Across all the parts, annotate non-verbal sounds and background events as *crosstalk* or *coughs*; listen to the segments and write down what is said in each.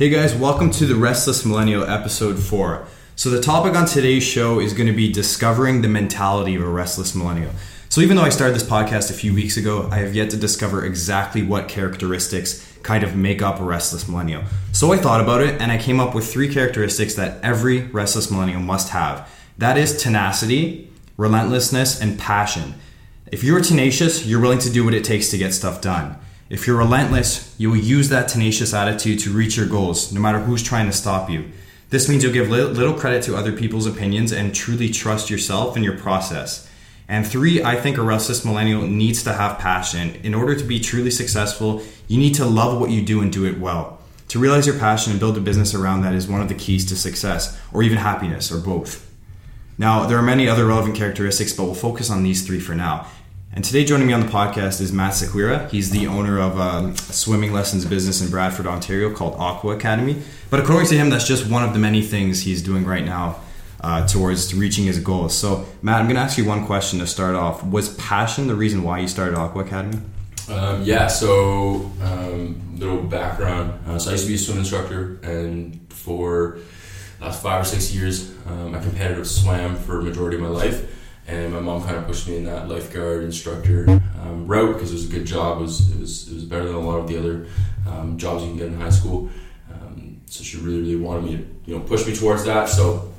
Hey guys, welcome to the Restless Millennial episode 4. So, the topic on today's show is going to be discovering the mentality of a restless millennial. So, even though I started this podcast a few weeks ago, I have yet to discover exactly what characteristics kind of make up a restless millennial. So, I thought about it and I came up with three characteristics that every restless millennial must have that is tenacity, relentlessness, and passion. If you're tenacious, you're willing to do what it takes to get stuff done. If you're relentless, you will use that tenacious attitude to reach your goals, no matter who's trying to stop you. This means you'll give little credit to other people's opinions and truly trust yourself and your process. And three, I think a restless millennial needs to have passion. In order to be truly successful, you need to love what you do and do it well. To realize your passion and build a business around that is one of the keys to success, or even happiness, or both. Now, there are many other relevant characteristics, but we'll focus on these three for now. And today, joining me on the podcast is Matt Sequeira. He's the owner of um, a swimming lessons business in Bradford, Ontario called Aqua Academy. But according to him, that's just one of the many things he's doing right now uh, towards reaching his goals. So, Matt, I'm going to ask you one question to start off. Was passion the reason why you started Aqua Academy? Um, yeah, so um, little background. Uh, so I used to be a swim instructor, and for last five or six years, um, I competitive swam for a majority of my life and my mom kind of pushed me in that lifeguard instructor um, route because it was a good job. It was, it was, it was better than a lot of the other um, jobs you can get in high school. Um, so she really, really wanted me to, you know, push me towards that. So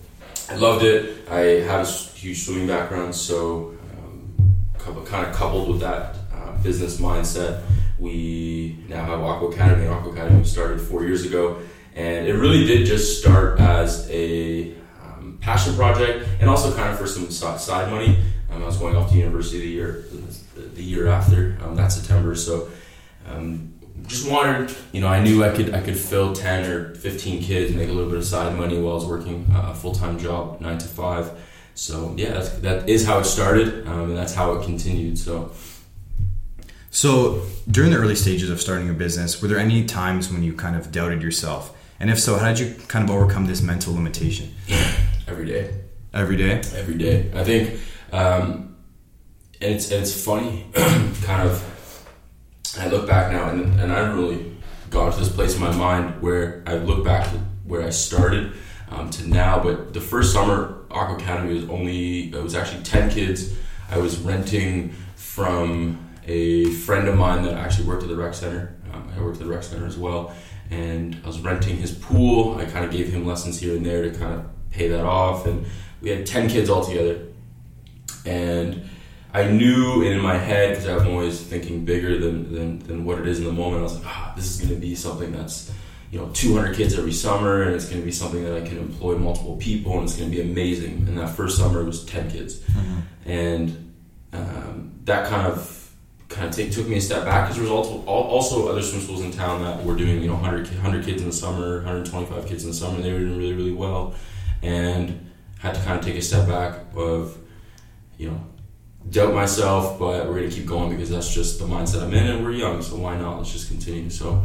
I loved it. I had a huge swimming background, so um, kind of coupled with that uh, business mindset, we now have Aqua Academy. Aqua Academy started four years ago, and it really did just start as a passion project, and also kind of for some side money. Um, I was going off to university the year the year after um, that September, so um, just wanted you know I knew I could I could fill ten or fifteen kids, make a little bit of side money while I was working a full time job nine to five. So yeah, that's, that is how it started, um, and that's how it continued. So. So, during the early stages of starting a business, were there any times when you kind of doubted yourself? And if so, how did you kind of overcome this mental limitation? *laughs* every day. Every day. Every day. I think um, it's it's funny, *clears throat* kind of. I look back now, and and I haven't really got to this place in my mind where I look back to where I started um, to now. But the first summer, Aqua Academy was only it was actually ten kids. I was renting from a friend of mine that actually worked at the rec center. Um, I worked at the rec center as well, and I was renting his pool. I kind of gave him lessons here and there to kind of pay that off. And we had 10 kids all together. And I knew in my head, because I'm always thinking bigger than, than, than what it is in the moment, I was like, ah, this is going to be something that's, you know, 200 kids every summer, and it's going to be something that I can employ multiple people, and it's going to be amazing. And that first summer was 10 kids. Mm-hmm. And um, that kind of kind of take, took me a step back because there was also, also other swim schools in town that were doing you know 100, 100 kids in the summer 125 kids in the summer and they were doing really really well and had to kind of take a step back of, you know, doubt myself, but we're gonna keep going because that's just the mindset I'm in, and we're young, so why not? Let's just continue. So,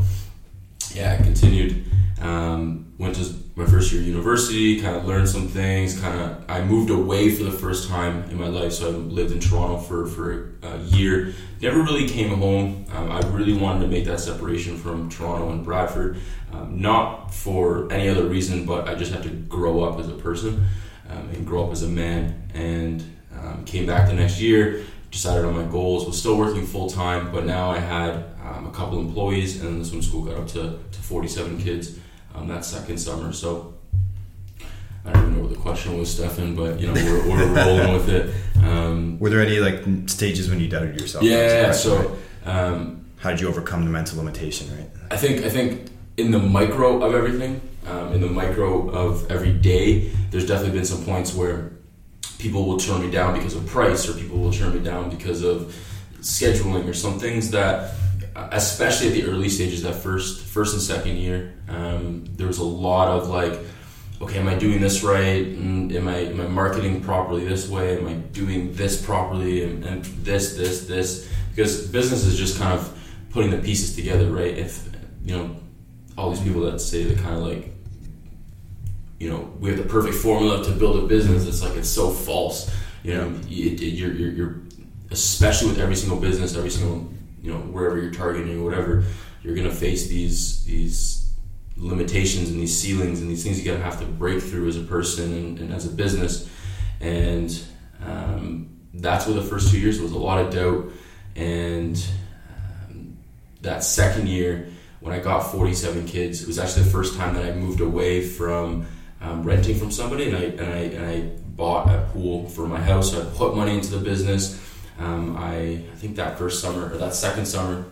yeah, I continued. Um, went to my first year of university, kind of learned some things. Kind of, I moved away for the first time in my life. So I lived in Toronto for for a year. Never really came home. Um, I really wanted to make that separation from Toronto and Bradford, um, not for any other reason, but I just had to grow up as a person um, and grow up as a man. And um, came back the next year, decided on my goals. Was still working full time, but now I had um, a couple employees, and the swim school got up to, to 47 kids um, that second summer. So I don't even know what the question was, Stefan, but you know we're, we're *laughs* rolling with it. Um, Were there any like stages when you doubted yourself? Yeah. Yeah. So um, how did you overcome the mental limitation? Right. I think I think in the micro of everything, um, in the micro of every day, there's definitely been some points where people will turn me down because of price, or people will turn me down because of scheduling, or some things that especially at the early stages, that first first and second year, um, there was a lot of like, okay, am I doing this right? Am I am I marketing properly this way? Am I doing this properly? And, and this this this because business is just kind of putting the pieces together, right? If you know all these people that say that kind of like you know we have the perfect formula to build a business it's like it's so false you know it, it, you're, you're, you're especially with every single business every single you know wherever you're targeting or whatever, you're gonna face these these limitations and these ceilings and these things you gotta have to break through as a person and, and as a business. And um, that's where the first two years was a lot of doubt. And um, that second year, when I got 47 kids, it was actually the first time that I moved away from um, renting from somebody, and I and I and I bought a pool for my house. So I put money into the business. Um, I I think that first summer or that second summer,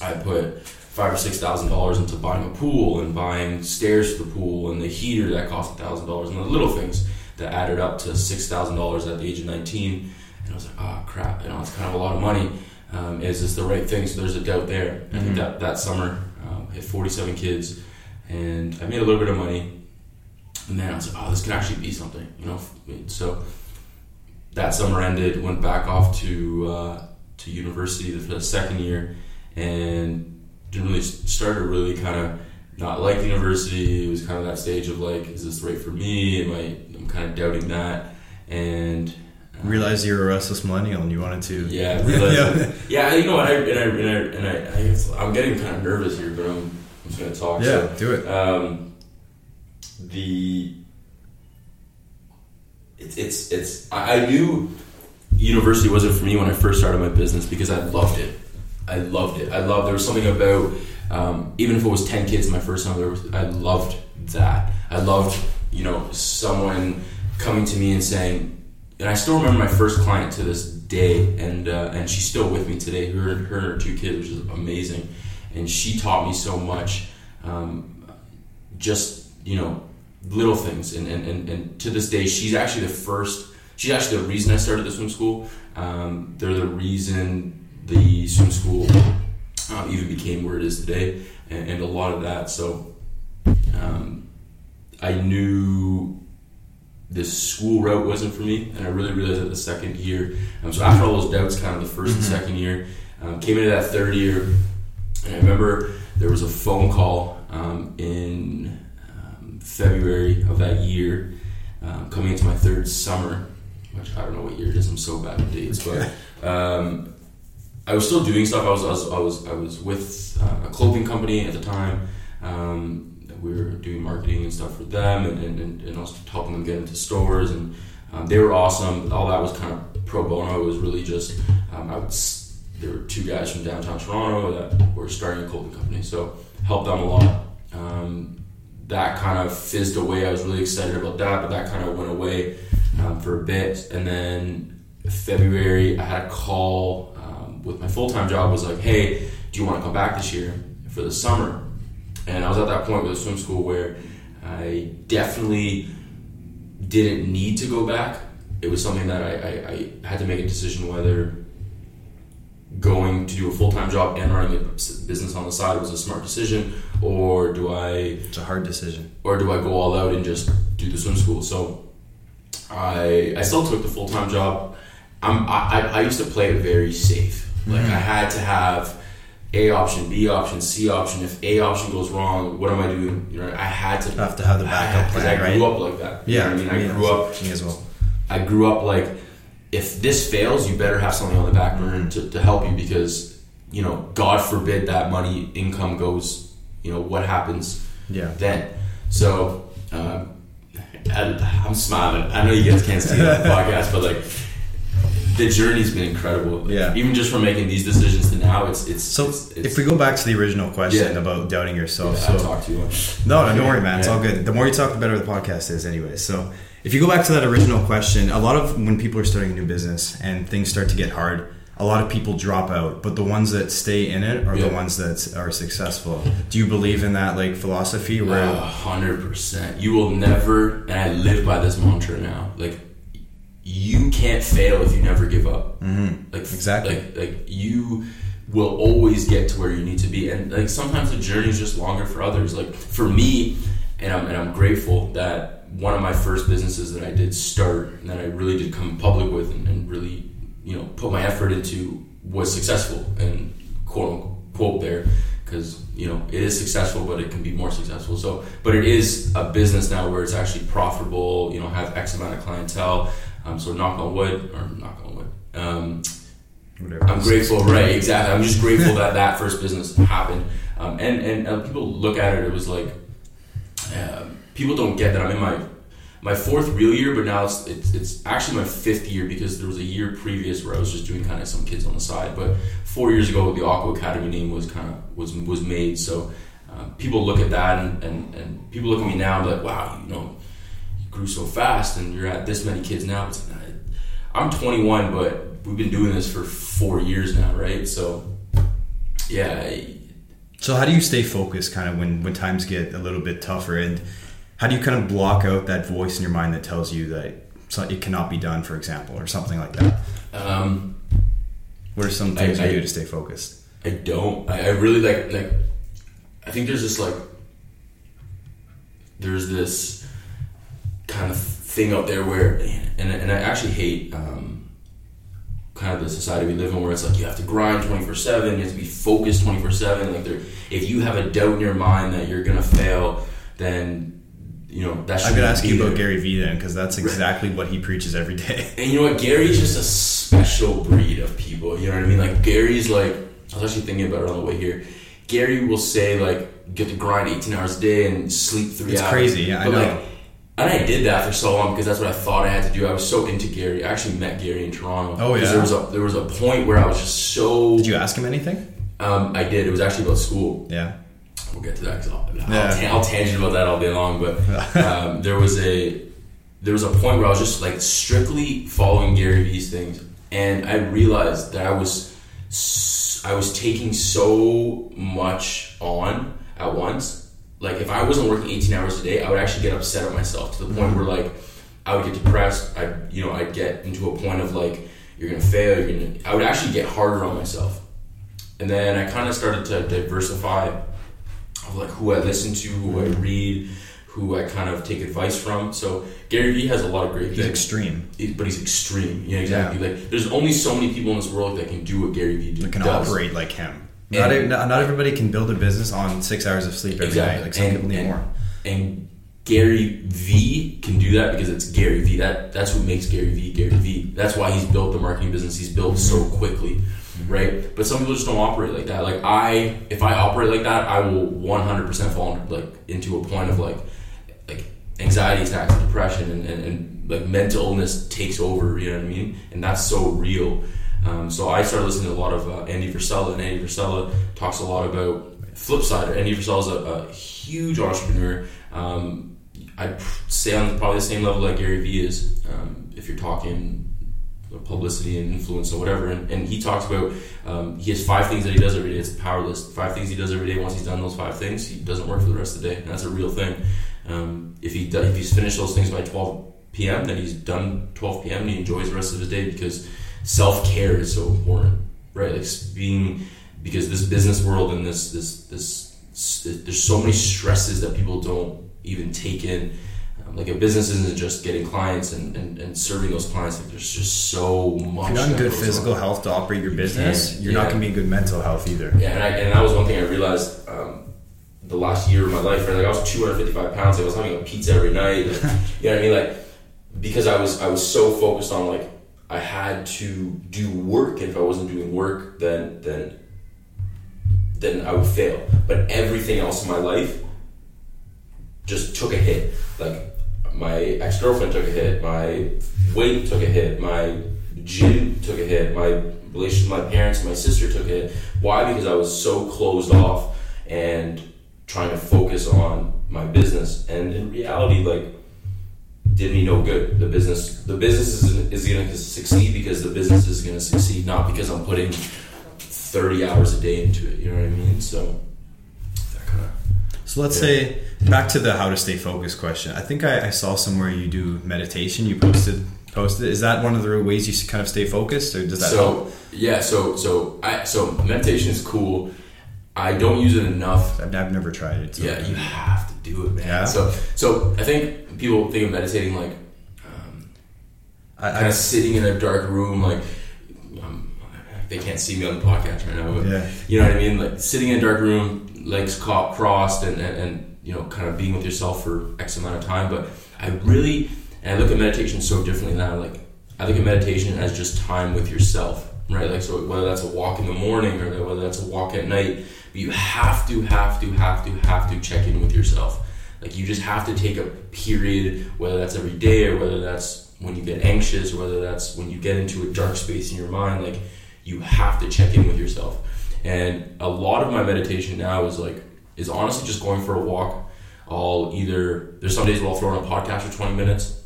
I put five or six thousand dollars into buying a pool and buying stairs for the pool and the heater that cost a thousand dollars and the little things that added up to six thousand dollars at the age of nineteen. And I was like, oh crap, you know, it's kind of a lot of money. Um, is this the right thing? So there's a doubt there. Mm-hmm. I think that that summer, um, I had 47 kids, and I made a little bit of money. And then I was like, oh, this could actually be something, you know. So that summer ended, went back off to uh, to university for the second year, and didn't really start to really kind of not like university. It was kind of that stage of like, is this right for me? Am I? I'm kind of doubting that, and realize you're a restless millennial and you wanted to. Yeah, yeah. yeah. You know, and I and I and I, and I, I am getting kind of nervous here, but I'm, I'm just gonna talk. Yeah, so, do it. Um, the it's it's it's I, I knew university wasn't for me when I first started my business because I loved it. I loved it. I loved there was something about um, even if it was ten kids my first time, there was, I loved that. I loved you know someone coming to me and saying, and I still remember my first client to this day, and uh, and she's still with me today. Her her and her two kids, which is amazing, and she taught me so much. Um, just you know little things and, and, and, and, to this day she's actually the first she's actually the reason i started the swim school um, they're the reason the swim school uh, even became where it is today and, and a lot of that so um, i knew this school route wasn't for me and i really realized that the second year um, so after all those doubts kind of the 1st mm-hmm. and second year um, came into that third year and i remember there was a phone call um, in February of that year, um, coming into my third summer, which I don't know what year it is. I'm so bad with dates, but um, I was still doing stuff. I was I was I was, I was with uh, a clothing company at the time. We were doing marketing and stuff for them, and, and, and also helping them get into stores, and um, they were awesome. All that was kind of pro bono. It was really just um, I would. There were two guys from downtown Toronto that were starting a clothing company, so helped them a lot. Um, that kind of fizzed away. I was really excited about that, but that kind of went away um, for a bit. And then February, I had a call um, with my full time job. Was like, hey, do you want to come back this year for the summer? And I was at that point with a swim school where I definitely didn't need to go back. It was something that I, I, I had to make a decision whether going to do a full time job and running a business on the side was a smart decision, or do I? It's a hard decision. Or do I go all out and just do the swim school? So I I still took the full time job. I'm, I I used to play it very safe. Like mm-hmm. I had to have a option, B option, C option. If A option goes wrong, what am I doing? You know, I had to have to have the backup plan. I grew up like that. Yeah, you know I mean, I grew up me as well. I grew up like if this fails, you better have something on the back burner mm-hmm. to, to help you because you know, God forbid that money income goes. You know what happens yeah. then. So um, I, am smiling. I know you guys can't see the *laughs* podcast, but like the journey's been incredible. Yeah. Even just from making these decisions to now, it's it's. So it's, it's, if we go back to the original question yeah. about doubting yourself, yeah, so I talk too much. No, no, don't worry, man. It's all good. The more you talk, the better the podcast is, anyway. So if you go back to that original question, a lot of when people are starting a new business and things start to get hard, a lot of people drop out, but the ones that stay in it are yeah. the ones that are successful. Do you believe in that like philosophy where hundred percent you will never and I live by this mantra now. Like you can't fail if you never give up. Mm-hmm. Like exactly. Like like you will always get to where you need to be, and like sometimes the journey is just longer for others. Like for me, and I'm and I'm grateful that one of my first businesses that I did start and that I really did come public with and, and really, you know, put my effort into was successful and quote unquote there because you know it is successful but it can be more successful so but it is a business now where it's actually profitable you know have x amount of clientele um, so knock on wood or knock on wood um, I'm grateful, right? Exactly. I'm just grateful that that first business happened. Um, and and uh, people look at it, it was like um, people don't get that I'm in my my fourth real year, but now it's, it's it's actually my fifth year because there was a year previous where I was just doing kind of some kids on the side. But four years ago, the Aqua Academy name was kind of was was made. So uh, people look at that and, and, and people look at me now and be like, wow, you know, grew so fast and you're at this many kids now. It's, I'm 21, but we've been doing this for four years now, right? So yeah. So how do you stay focused, kind of when when times get a little bit tougher and how do you kind of block out that voice in your mind that tells you that it cannot be done, for example, or something like that? Um, what are some things I, you do to stay focused? I don't. I, I really like like. I think there's this like. There's this kind of thing out there where, and and I actually hate. Um, kind of the society we live in where it's like you have to grind 24-7 you have to be focused 24-7 like there, if you have a doubt in your mind that you're gonna fail then you know that I'm gonna ask you about Gary Vee then because that's exactly right. what he preaches every day. *laughs* And you know what, Gary's just a special breed of people. You know what I mean? Like Gary's like I was actually thinking about it on the way here. Gary will say like get to grind 18 hours a day and sleep three it's hours. It's crazy, yeah, but I know. Like, and I did that for so long because that's what I thought I had to do. I was so into Gary. I actually met Gary in Toronto. Oh yeah. There was a there was a point where I was just so. Did you ask him anything? Um, I did. It was actually about school. Yeah we'll get to that because I'll, yeah. I'll, I'll, tangent about that all day long. But *laughs* um, there was a there was a point where I was just like strictly following Gary Vee's things, and I realized that I was I was taking so much on at once. Like if I wasn't working 18 hours a day, I would actually get upset at myself to the point mm-hmm. where like I would get depressed. I you know I'd get into a point of like you're gonna fail. You're gonna. I would actually get harder on myself. And then I kind of started to diversify of like who I listen to, who I read, who I kind of take advice from. So Gary Vee has a lot of great. He's extreme, but he's extreme. Yeah, exactly. Yeah. Like there's only so many people in this world that can do what Gary Vee do, that can does. operate like him. And not, not everybody can build a business on six hours of sleep every exactly. night. Like some and, people need and, more. And Gary Vee can do that because it's Gary Vee. That that's what makes Gary Vee Gary Vee. That's why he's built the marketing business he's built so quickly right? But some people just don't operate like that. Like I, if I operate like that, I will 100% fall like into a point of like, like anxiety attacks, depression, and, and, and like mental illness takes over. You know what I mean? And that's so real. Um, so I started listening to a lot of uh, Andy Frisella, and Andy Frisella talks a lot about flip side. Andy Frisella is a, a huge entrepreneur. Um, I'd say on probably the same level that Gary Vee is. Um, if you're talking publicity and influence or whatever. And, and he talks about um, he has five things that he does every day. It's a power list. Five things he does every day. Once he's done those five things, he doesn't work for the rest of the day. And that's a real thing. Um, if he does, if he's finished those things by 12 p.m., then he's done 12 p.m. and he enjoys the rest of his day because self care is so important, right? Like being because this business world and this this this there's so many stresses that people don't even take in like a business isn't just getting clients and, and, and serving those clients. Like there's just so much. If you're not in good physical on. health to operate your business, you are yeah. not going to be in good mental health either. Yeah, and, I, and that was one thing I realized um, the last year of my life. Right, like I was 255 pounds. I was having a pizza every night. Like, *laughs* you know what I mean? Like because I was I was so focused on like I had to do work. And if I wasn't doing work, then then then I would fail. But everything else in my life just took a hit. Like my ex girlfriend took a hit, my weight took a hit, my gym took a hit, my relationship with my parents, my sister took a hit. Why? Because I was so closed off and trying to focus on my business. And in reality, like, did me no good. The business, the business is, is going to succeed because the business is going to succeed, not because I'm putting 30 hours a day into it. You know what I mean? So so let's yeah. say back to the how to stay focused question. I think I, I, saw somewhere you do meditation. You posted posted. Is that one of the ways you kind of stay focused, or does that so, help? Yeah. So so I so meditation is cool. I don't use it enough. I've, I've never tried it. So. Yeah, you have to do it, man. Yeah. So so I think people think of meditating like um, I, kind of sitting in a dark room, like um, they can't see me on the podcast right now, but yeah. you know what I mean. Like sitting in a dark room, legs crossed and, and, and, you know kind of being with yourself for x amount of time but i really and i look at meditation so differently now like i look at meditation as just time with yourself right like so whether that's a walk in the morning or whether that's a walk at night but you have to, have to, have to, have to check in with yourself. Like you just have to take a period, whether that's every day or whether that's when you get anxious or whether that's when you get into a dark space in your mind. Like you have to check in with yourself. And a lot of my meditation now is like is honestly just going for a walk. I'll either there's some days where I'll throw on a podcast for 20 minutes,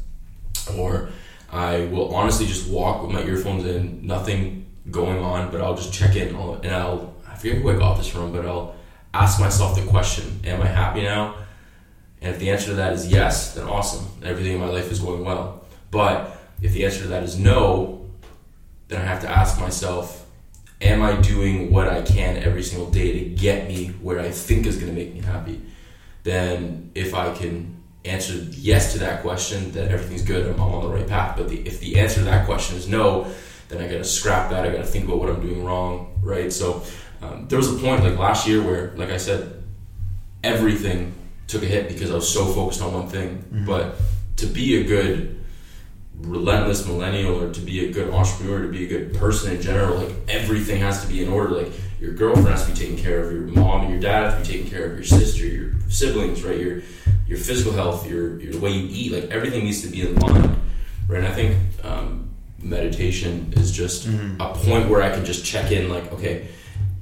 or I will honestly just walk with my earphones in, nothing going on, but I'll just check in and I'll, forget who I got this from, but I'll ask myself the question: Am I happy now? And if the answer to that is yes, then awesome. Everything in my life is going well. But if the answer to that is no, then I have to ask myself, am I doing what I can every single day to get me where I think is going to make me happy? Then if I can answer yes to that question, then everything's good. I'm, I'm on the right path. But the, if the answer to that question is no, then I got to scrap that. I got to think about what I'm doing wrong, right? So um, there was a point like last year where, like I said, everything took a hit because I was so focused on one thing. Mm-hmm. But to be a good relentless millennial or to be a good entrepreneur, to be a good person in general, like everything has to be in order. Like your girlfriend has to be taken care of, your mom and your dad have to be taken care of, your sister, your siblings, right? Your your physical health, your, your the way you eat, like everything needs to be in line, right? And I think um, meditation is just mm-hmm. a point where I can just check in, like, okay,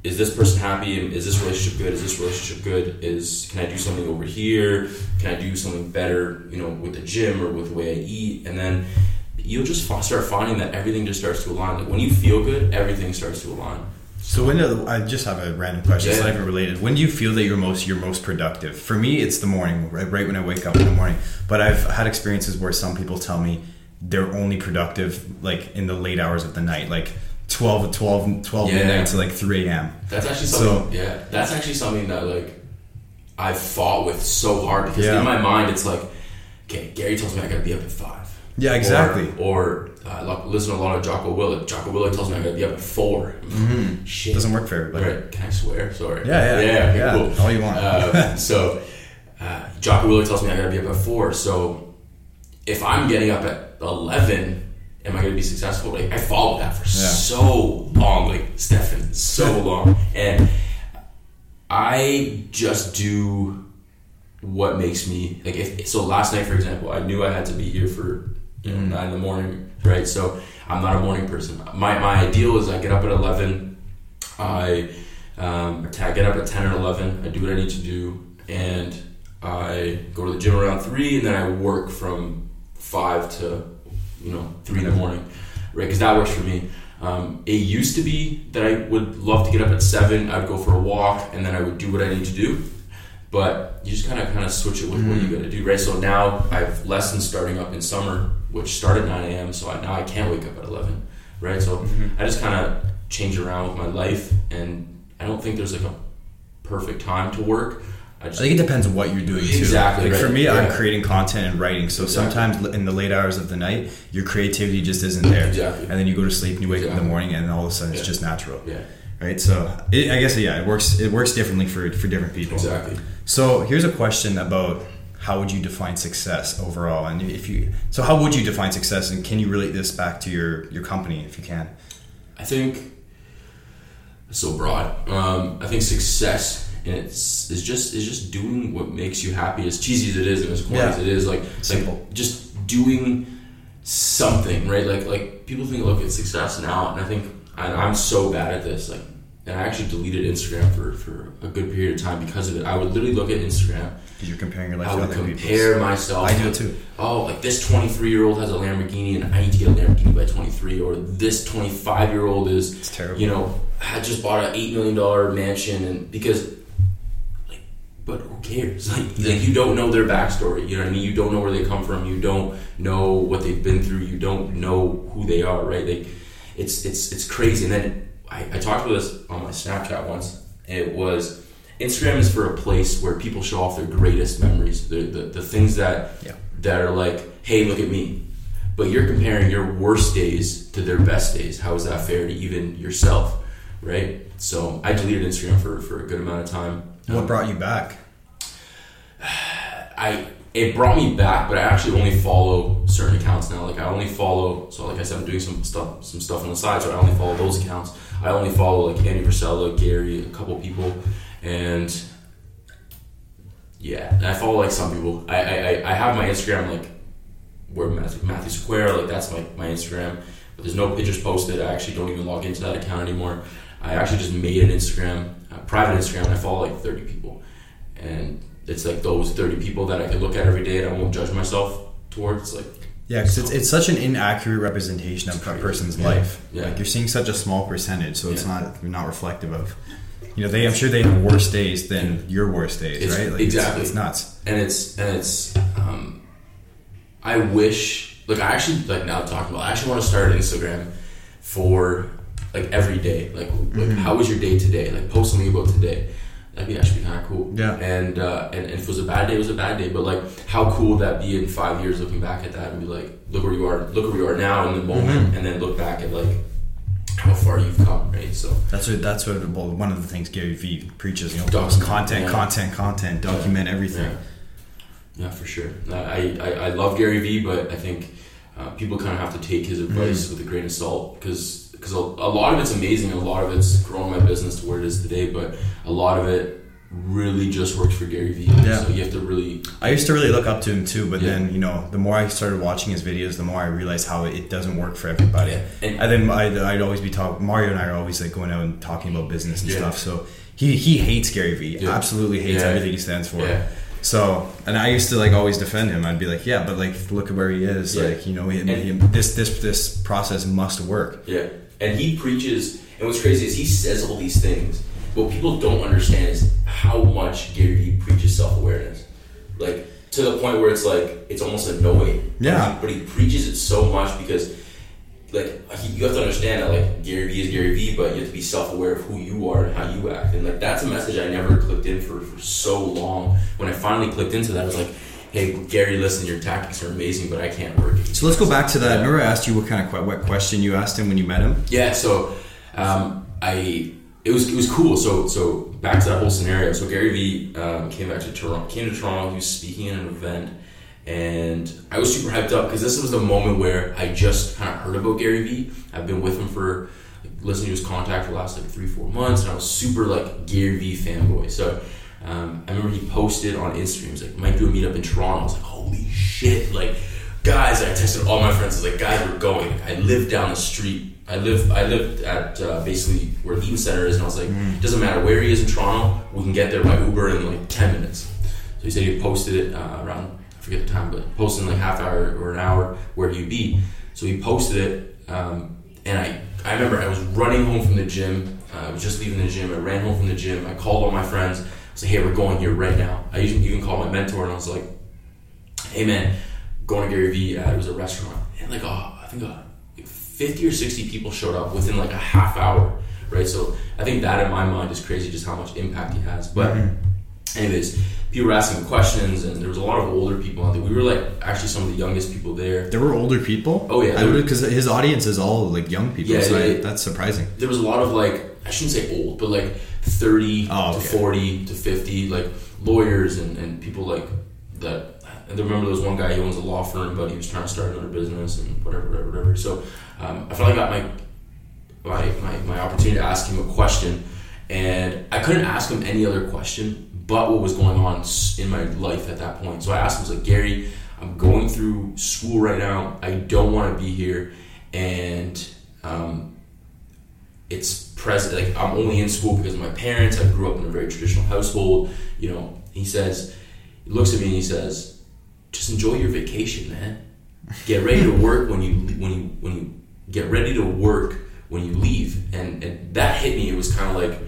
is this person happy? Is this relationship good? Is this relationship good? Is can I do something over here? Can I do something better? You know, with the gym or with the way I eat, and then you'll just start finding that everything just starts to align. Like when you feel good, everything starts to align. So when do, I just have a random question, yeah. it's not even related. When do you feel that you're most you're most productive? For me, it's the morning, right, right when I wake up in the morning. But I've had experiences where some people tell me they're only productive like in the late hours of the night, like 12, 12, 12 yeah. midnight to like 3 a.m. That's actually something. So, yeah, that's actually something that like I fought with so hard because yeah. in my mind it's like, okay, Gary tells me I gotta be up at five. Yeah, exactly. Or, or uh, listen to a lot of Jocko Willink. Jocko Willink tells me I gotta be up at 4 mm-hmm. Shit, doesn't work for everybody. Right. Can I swear? Sorry. Yeah, yeah, yeah. yeah. Cool. All you want. uh, *laughs* so, uh, Jocko Willink tells me I gotta be up at four. So, if I'm getting up at eleven am I going to be successful? Like I followed that for yeah. so long, like Stefan, so long, and I just do what makes me like. If so, last night, for example, I knew I had to be here for you know mm. nine in the morning, right? So I'm not a morning person. My my ideal is I get up at eleven. I um, I get up at ten or eleven. I do what I need to do, and I go to the gym around three, and then I work from five to you know three in the morning, right? Because that works for me. Um, it used to be that I would love to get up at seven. I'd go for a walk, and then I would do what I need to do. But you just kind of kind of switch it with mm-hmm. what you got to do, right? So now I have lessons starting up in summer, which start at nine a.m. So I, now I can't wake up at eleven, right? So mm-hmm. I just kind of change around with my life, and I don't think there's like a perfect time to work. I, just, I, think it depends on what you're doing too. Exactly. Like right. for me, yeah. I'm creating content and writing. So exactly. sometimes in the late hours of the night, your creativity just isn't there. Exactly. And then you go to sleep and you wake exactly. up in the morning, and all of a sudden yeah. it's just natural. Yeah. Right. So it, I guess yeah, it works. It works differently for for different people. Exactly. So here's a question about how would you define success overall, and if you so how would you define success, and can you relate this back to your your company if you can? I think so broad. Um, I think success and it's it's just it's just doing what makes you happy. As cheesy as it is, and as corny yeah. as it is, like Simple. like just doing something, right? Like like people think look at success now, and I think I, I'm so bad at this. Like, and I actually deleted Instagram for for a good period of time because of it. I would literally look at Instagram. Because you're comparing your life. I would compare people's. myself. I do too. Oh, like this 23 year old has a Lamborghini, and I need to get a Lamborghini by 23. Or this 25 year old is, it's terrible. You know, had just bought an eight million dollar mansion, and because but who cares? *laughs* Like, like you don't know their backstory. You know what I mean? You don't know where they come from. You don't know what they've been through. You don't know who they are. Right? Like, it's it's it's crazy. And then I, I talked about this on my Snapchat once. It was Instagram is for a place where people show off their greatest memories, the the, the things that yeah. that are like, hey, look at me. But you're comparing your worst days to their best days. How is that fair to even yourself? Right? So I deleted Instagram for, for a good amount of time what um, brought you back? I it brought me back, but I actually only follow certain accounts now. Like I only follow, so like I said, I'm doing some stuff, some stuff on the side, so I only follow those accounts. I only follow like Andy Frisella, Gary, a couple people, and yeah, I follow like some people. I I, I have my Instagram like where Matthew, Matthew Square like that's my my Instagram, but there's no pictures posted. I actually don't even log into that account anymore. I actually just made an Instagram, a private Instagram, I follow like 30 people, and it's like those 30 people that I can look at every day and I won't judge myself towards like Yeah, because it's, it's such an inaccurate representation of a person's Yeah. life. Yeah. Like you're seeing such a small percentage, so it's Yeah. not not reflective of. You know, they. I'm sure they have worse days than your worst days, It's- right? Like exactly. It's, it's nuts. and it's and it's um, I wish like I actually like now talking about I actually want to start an Instagram for like every day like like Mm-hmm. how was your day today like post something about today that'd be actually kind of cool Yeah. and, uh, and and if it was a bad day it was a bad day but like how cool would that be in five years looking back at that and be like look where you are look where you are now in the moment Mhm. and then look back at like how far you've come right so That's what. That's what. Well, one of the things Gary Vee preaches. You know, Document, content, yeah. content, content. Document everything. Yeah, yeah for sure. I, I, I love Gary Vee, but I think uh, people kind of have to take his advice with a grain of salt because because a, a lot of it's amazing. A lot of it's growing my business to where it is today, but a lot of it really just works for Gary Vee. Yeah. So you have to really I used to really look up to him too, but Yeah. then you know, the more I started watching his videos, the more I realized how it doesn't work for everybody. Yeah. And- And, then I'd, I'd always be talking. Mario and I are always like going out and talking about business and Yeah. stuff. So he he hates Gary Vee. Absolutely hates everything he stands for. So, and I used to like always defend him. I'd be like, yeah, but like, look at where he is. Like, you know, he, he, this this this process must work. Yeah, and he preaches, and what's crazy is he says all these things. What people don't understand is how much Gary Vee preaches self awareness, like to the point where it's like it's almost annoying. Yeah. but he, but he preaches it so much because, like, he, you have to understand that like Gary Vee is Gary Vee, but you have to be self aware of who you are and how you act, and like that's a message I never clicked in for for so long. When I finally clicked into that, I was like. Hey Gary, listen, your tactics are amazing, but I can't work. it." So let's go back to that. Remember, I asked you what kind of what question you asked him when you met him. Yeah, so um, I it was it was cool. So so back to that whole scenario. So Gary Vee um, came back to Toronto. Came to Toronto. He was speaking at an event, and I was super hyped up because this was the moment where I just kind of heard about Gary Vee. I've been with him for like, listening to his contact for the last like three four months, and I was super like Gary Vee fanboy. So. Um, I remember he posted on Instagram, he's like, might do a meetup in Toronto. I was like, holy shit, like, guys, I texted all my friends, I was like, guys, we're going. I live down the street. I live, I lived at uh, basically where the Eaton Center is, and I was like, doesn't matter where he is in Toronto, we can get there by Uber in like 10 minutes. So he said he posted it uh, around, I forget the time, but posted in like half hour or an hour where he'd be. So he posted it, um, and I, I remember I was running home from the gym. Uh, I was just leaving the gym. I ran home from the gym. I called all my friends. I was like, hey, we're going here right now. I even, even called my mentor and I was like, hey man, going to Gary Vee. Uh, it was a restaurant. And like, oh, I think uh, 50 or 60 people showed up within like a half hour, right? So I think that in my mind is crazy just how much impact he has. But, anyways, people were asking questions and there was a lot of older people out there. We were like actually some of the youngest people there. There were older people. Oh, yeah, because his audience is all like young people. Yeah, so yeah, I- yeah. that's surprising. there was a lot of like I shouldn't say old, but like thirty Oh, to okay. forty to fifty, like lawyers and, and people like that. And I remember there was one guy he owns a law firm, but he was trying to start another business and whatever, whatever, whatever. So um, I felt like I got my, my my my opportunity to ask him a question, and I couldn't ask him any other question but what was going on in my life at that point. So I asked him, I was like, Gary, I'm going through school right now. I don't want to be here, and um, it's present like I'm only in school because of my parents. I grew up in a very traditional household. You know, he says, he looks at me and he says, "Just enjoy your vacation, man. Get ready to work when you when you when you get ready to work when you leave." And and that hit me. It was kind of like,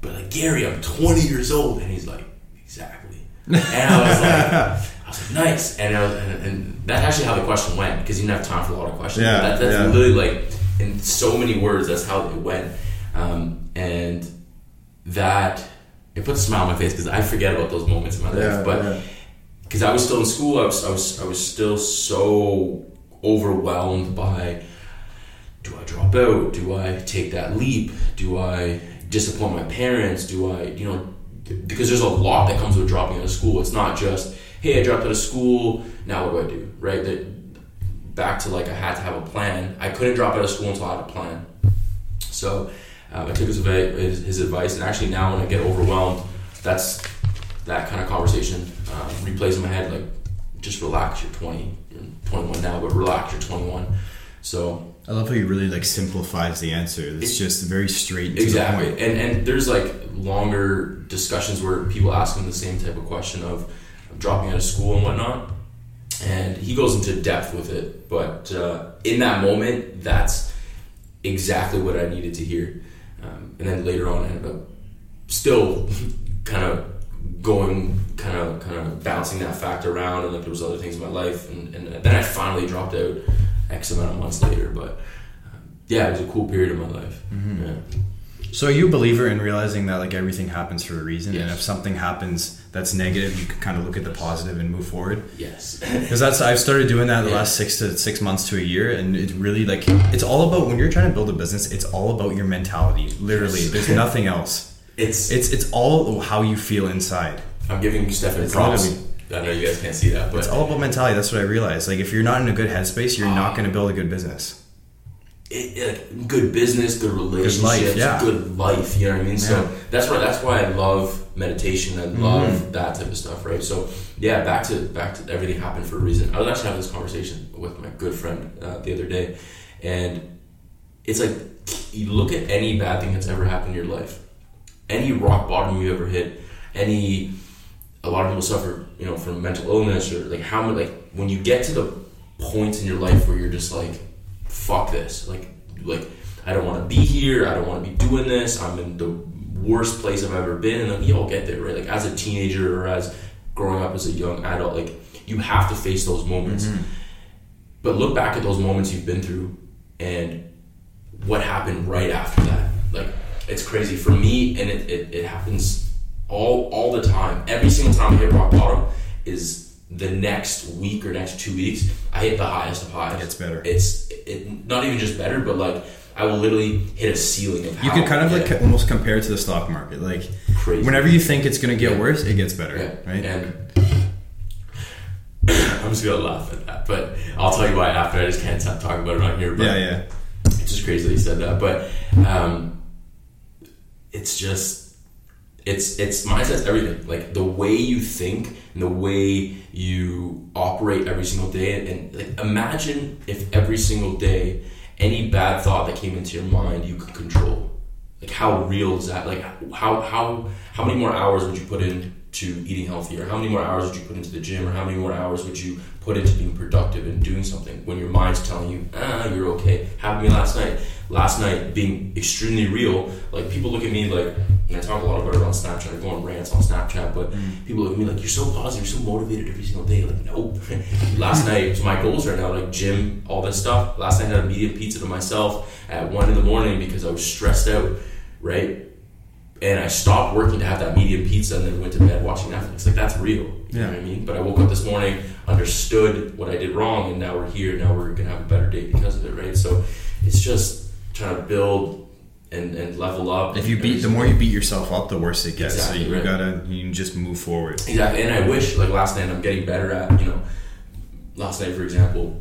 but like Gary, I'm 20 years old, and he's like, exactly. And I was like, I was like, nice. And, I was, and, and that's actually how the question went because you didn't have time for a lot of questions. Yeah, that, that's yeah. literally like in so many words. That's how it went, um, and that it puts a smile on my face because I forget about those moments in my life. But because I was still in school, I was, I was I was still so overwhelmed by do I drop out? Do I take that leap? Do I disappoint my parents? Do I, you know, because there's a lot that comes with dropping out of school. It's not just, hey, I dropped out of school, now what do I do? Right? That back to like I had to have a plan. I couldn't drop out of school until I had a plan. So Um, I took his, his his advice, and actually now when I get overwhelmed, that's that kind of conversation um, replays in my head. Like, just relax. You're 20, you're 21 now, but relax. You're 21. So I love how he really like simplifies the answer. It's just very straight to exactly, the point. and and there's like longer discussions where people ask him the same type of question of dropping out of school and whatnot, and he goes into depth with it. But uh, in that moment, that's exactly what I needed to hear. Um, and then later on, I ended up still *laughs* kind of going, kind of, kind of bouncing that fact around, and like there was other things in my life, and, and then I finally dropped out X amount of months later. But um, yeah, it was a cool period of my life. Yeah. So are you a believer in realizing that like everything happens for a reason, and if something happens that's negative, you can kind of look at the positive and move forward? Yes. *laughs* Because that's I've started doing that the Yeah. last six to six months to a year, and it really like it's all about when you're trying to build a business. It's all about your mentality. Literally, Yes. there's nothing else. It's It's it's all how you feel inside. I'm giving Stefan It's props. I know you guys can't see that, but It's all about mentality. That's what I realized. Like if you're not in a good headspace, you're ah. not going to build a good business. It, it, good business, good relationships, yeah. good life. You know what I mean? Yeah. So that's why that's why I love meditation. I love that type of stuff, right? So yeah, back to back to everything happened for a reason. I was actually having this conversation with my good friend uh, the other day, and it's like you look at any bad thing that's ever happened in your life, any rock bottom you ever hit, any a lot of people suffer, you know, from mental illness or like how many like when you get to the points in your life where you're just like, fuck this, like like I don't want to be here, I don't want to be doing this, I'm in the worst place I've ever been, and then we all get there, right? Like as a teenager or as growing up as a young adult, like you have to face those moments. Mm-hmm. But look back at those moments you've been through and what happened right after that. Like it's crazy for me, and it, it, it happens all all the time. Every single time I hit rock bottom is the next week or next two weeks. I hit the highest of highs. It gets better. It's it, not even just better, but like I will literally hit a ceiling of. You can kind of like almost compare it to the stock market. Like crazy. whenever you think it's going to get Yeah. worse, it gets better, Yeah, right? And *coughs* I'm just gonna laugh at that, but I'll tell you why after. I just can't stop talking about it on here. But yeah, yeah. it's just crazy that you said that, but um, it's just it's it's mindset's everything. Like the way you think and the way you operate every single day, and, and like imagine if every single day any bad thought that came into your mind you could control. Like how real is that? Like how how how many more hours would you put in to eating healthy, or how many more hours would you put into the gym, or how many more hours would you put into being productive and doing something when your mind's telling you, ah, you're okay. Happened to me last night. Last night being extremely real. Like people look at me like, and I talk a oh. lot about it on Snapchat. I go on rants on Snapchat, but mm. people look at me like, you're so positive, you're so motivated every single day. Like, nope. *laughs* last night, so my goals right now, like gym, all this stuff. Last night I had a medium pizza to myself at one in the morning because I was stressed out, right? and I stopped working to have that medium pizza and then went to bed watching Netflix. Like that's real. You Yeah. know what I mean? But I woke up this morning, understood what I did wrong, and now we're here. Now we're gonna have a better day because of it, right? So it's just trying to build and, and level up. If you beat, the more you beat yourself up, the worse it gets. Exactly, so you right. gotta, you just move forward. Exactly, and I wish like last night I'm getting better at you know last night for example,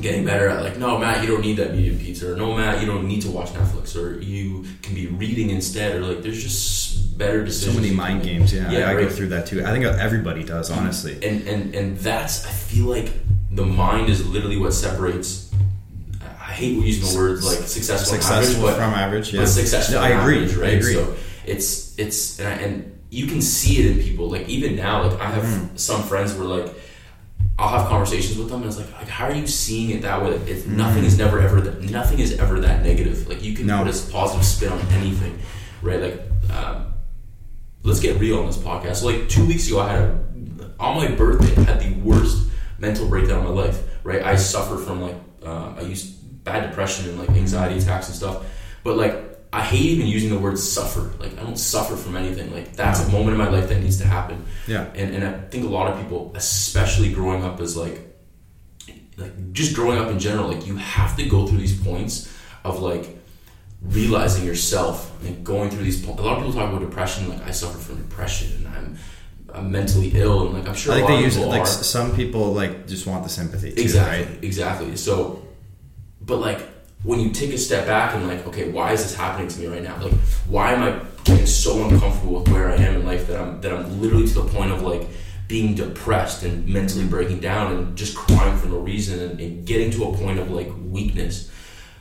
getting better at like no Matt you don't need that medium pizza or no Matt you don't need to watch Netflix or you can be reading instead or like there's just better decisions. So many mind games. Yeah, Yeah, I, I go through that too. I think everybody does, honestly. and and and that's I feel like the mind is literally what separates. I hate using the words like successful, Successful average, but from average. Yeah, but successful. No, I agree. average, right? I agree. So it's it's and, I, and you can see it in people. Like even now, like I have Mm. some friends where like I'll have conversations with them, and it's like, like how are you seeing it that way? Like, it's, Mm. Nothing is never ever that. Nothing is ever that negative. Like you can No. put a positive spin on anything, right? Like. Um, let's get real on this podcast. So like two weeks ago, I had a, on my birthday, I had the worst mental breakdown of my life. Right, I suffer from like uh, I used bad depression and like anxiety attacks and stuff. But like I hate even using the word suffer. Like I don't suffer from anything. Like that's a moment in my life that needs to happen. Yeah. And and I think a lot of people, especially growing up as like like just growing up in general, like you have to go through these points of like realizing yourself and going through these. po- A lot of people talk about depression. Like I suffer from depression and I'm I'm mentally ill and like I'm sure I a think lot they of use it like some people like just want the sympathy too, exactly right? exactly. So, but like when you take a step back and like, okay, why is this happening to me right now? Like, why am I getting so uncomfortable with where I am in life that I'm that I'm literally to the point of like being depressed and mentally breaking down and just crying for no reason and, and getting to a point of like weakness.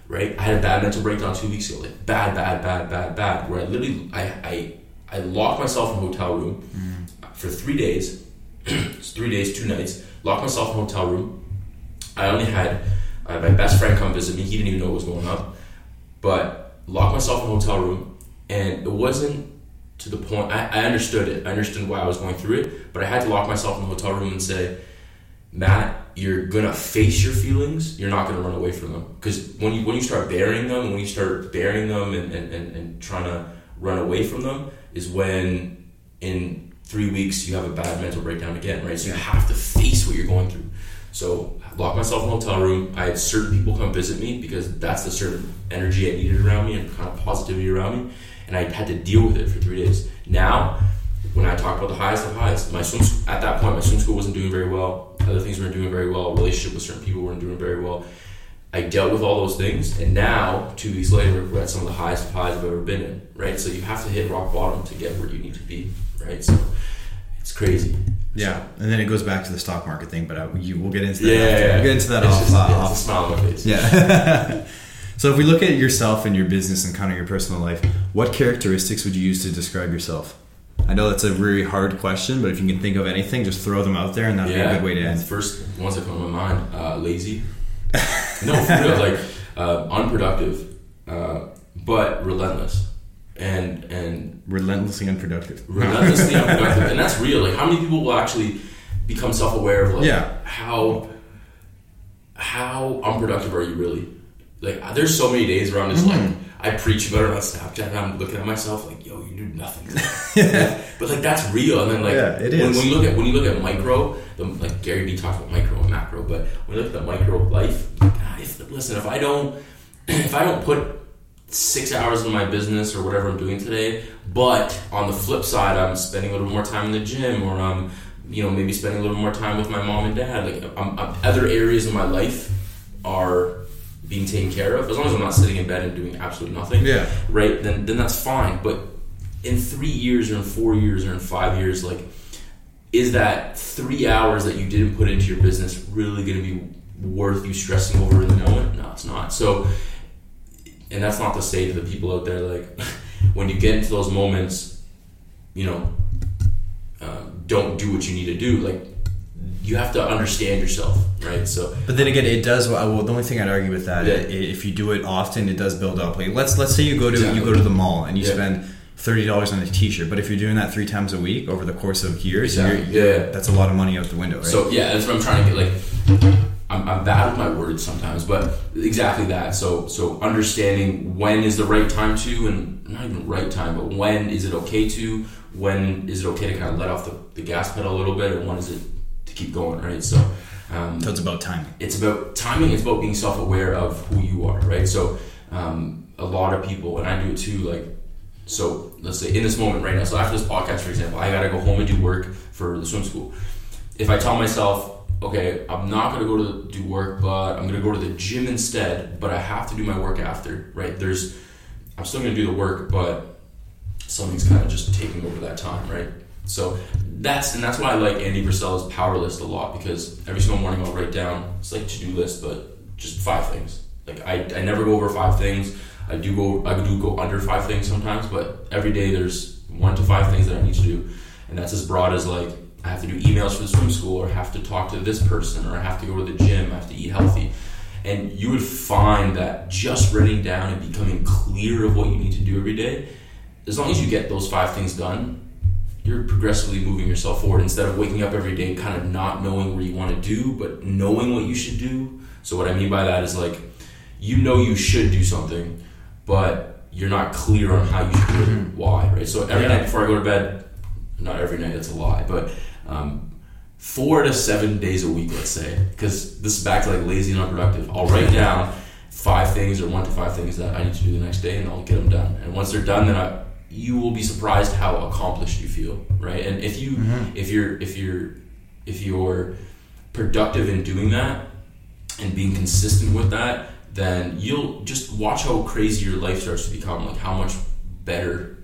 Right? I had a bad mental breakdown two weeks ago, like bad, bad, bad, bad, bad, where I literally I I, I locked myself in a hotel room mm. for three days. it's *clears throat* three days, two nights. Locked myself in a hotel room. I only had uh, my best friend come visit me. He didn't even know what was going on. But locked myself in a hotel room, and it wasn't to the point. I, I understood it. I understood why I was going through it. But I had to lock myself in a hotel room and say, Matt, you're gonna face your feelings. You're not gonna run away from them. Because when you when you start burying them, when you start burying them and, and, and, and trying to run away from them, is when in three weeks you have a bad mental breakdown again, right? So you have to face what you're going through. So I locked myself in a hotel room. I had certain people come visit me because that's the certain energy I needed around me and kind of positivity around me. And I had to deal with it for three days. Now, when I talk about the highest of highs, my swim at that point my swim school wasn't doing very well. Other things weren't doing very well. Relationship with certain people weren't doing very well. I dealt with all those things, and now two weeks later, we're at some of the highest highs I've ever been in. Right, so you have to hit rock bottom to get where you need to be. Right, so it's crazy. Yeah, and then it goes back to the stock market thing, but I, you, we'll get into that. Yeah, yeah, We'll get into that It's off. just- uh, yeah, off it's a smile on my face. Yeah. *laughs* so if we look at yourself and your business and kind of your personal life, what characteristics would you use to describe yourself? I know that's a really hard question, but if you can think of anything, just throw them out there, and that'd be a good way to end. first ones that come to my mind: uh, lazy. no, for real, like uh, unproductive, uh, but relentless, and and Relentlessly unproductive. relentlessly *laughs* unproductive, and that's real. Like, how many people will actually become self-aware of like Yeah. how how unproductive are you really? Like, there's so many days where I'm just Mm-hmm. like, I preach about it on Snapchat, and I'm looking at myself like, yo, you do nothing. today." *laughs* but like, that's real. And then like, Yeah, it when, is. when you look at when you look at micro, the, like Gary Vee talks about micro and macro, but when you look at the micro life, ah, if, listen, if I don't *clears throat* if I don't put six hours in my business or whatever I'm doing today, but on the flip side, I'm spending a little more time in the gym or I'm, you know, maybe spending a little more time with my mom and dad. Like, I'm, I'm, other areas of my life are being taken care of. As long as I'm not sitting in bed and doing absolutely nothing, Yeah. right? Then, then that's fine. But in three years or in four years or in five years, like, is that three hours that you didn't put into your business really going to be worth you stressing over in the moment? No, it's not. So, and that's not to say to the people out there like *laughs* when you get into those moments you know um, don't do what you need to do like you have to understand yourself right so But then again, it does. Well, the only thing I'd argue with that, Yeah. if you do it often, it does build up. Like let's let's say you go to Exactly. you go to the mall and you Yeah. spend thirty dollars on a T-shirt, but if you're doing that three times a week over the course of years, Exactly. Yeah. that's a lot of money out the window, right? So yeah, that's what I'm trying to get. Like, I'm, I'm bad with my words sometimes, but exactly that. So so understanding when is the right time to, and not even right time, but when is it okay to? When is it okay to kind of let off the, the gas pedal a little bit, and when is it to keep going? Right. So. Um, so it's about timing. it's about timing. It's about being self-aware of who you are, right? So, um, a lot of people, and I do it too. Like, so let's say in this moment right now. So after this podcast, for example, I gotta go home and do work for the swim school. If I tell myself, okay, I'm not gonna go to do work, but I'm gonna go to the gym instead, but I have to do my work after, right? There's, I'm still gonna do the work, but something's kind of just taking over that time, right? So that's and that's why I like Andy Frisella's power list a lot because every single morning I'll write down it's like to do list, but just five things. Like I, I never go over five things. I do go I do go under five things sometimes, but every day there's one to five things that I need to do, and that's as broad as like I have to do emails for the swim school, or I have to talk to this person, or I have to go to the gym, I have to eat healthy. And you would find that just writing down and becoming clear of what you need to do every day, as long as you get those five things done, you're progressively moving yourself forward instead of waking up every day kind of not knowing where you want to do, but knowing what you should do. So, what I mean by that is like, you know you should do something, but you're not clear on how you should do it, why, right? So, every Yeah. night before I go to bed, not every night, that's a lie, but um, four to seven days a week, let's say, because this is back to like lazy and unproductive. I'll write down five things or one to five things that I need to do the next day, and I'll get them done. And once they're done, then I, you will be surprised how accomplished you feel, right? And if you, if you're, if you're, if you're productive in doing that and being consistent with that, then you'll just watch how crazy your life starts to become, like how much better